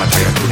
I'm tired.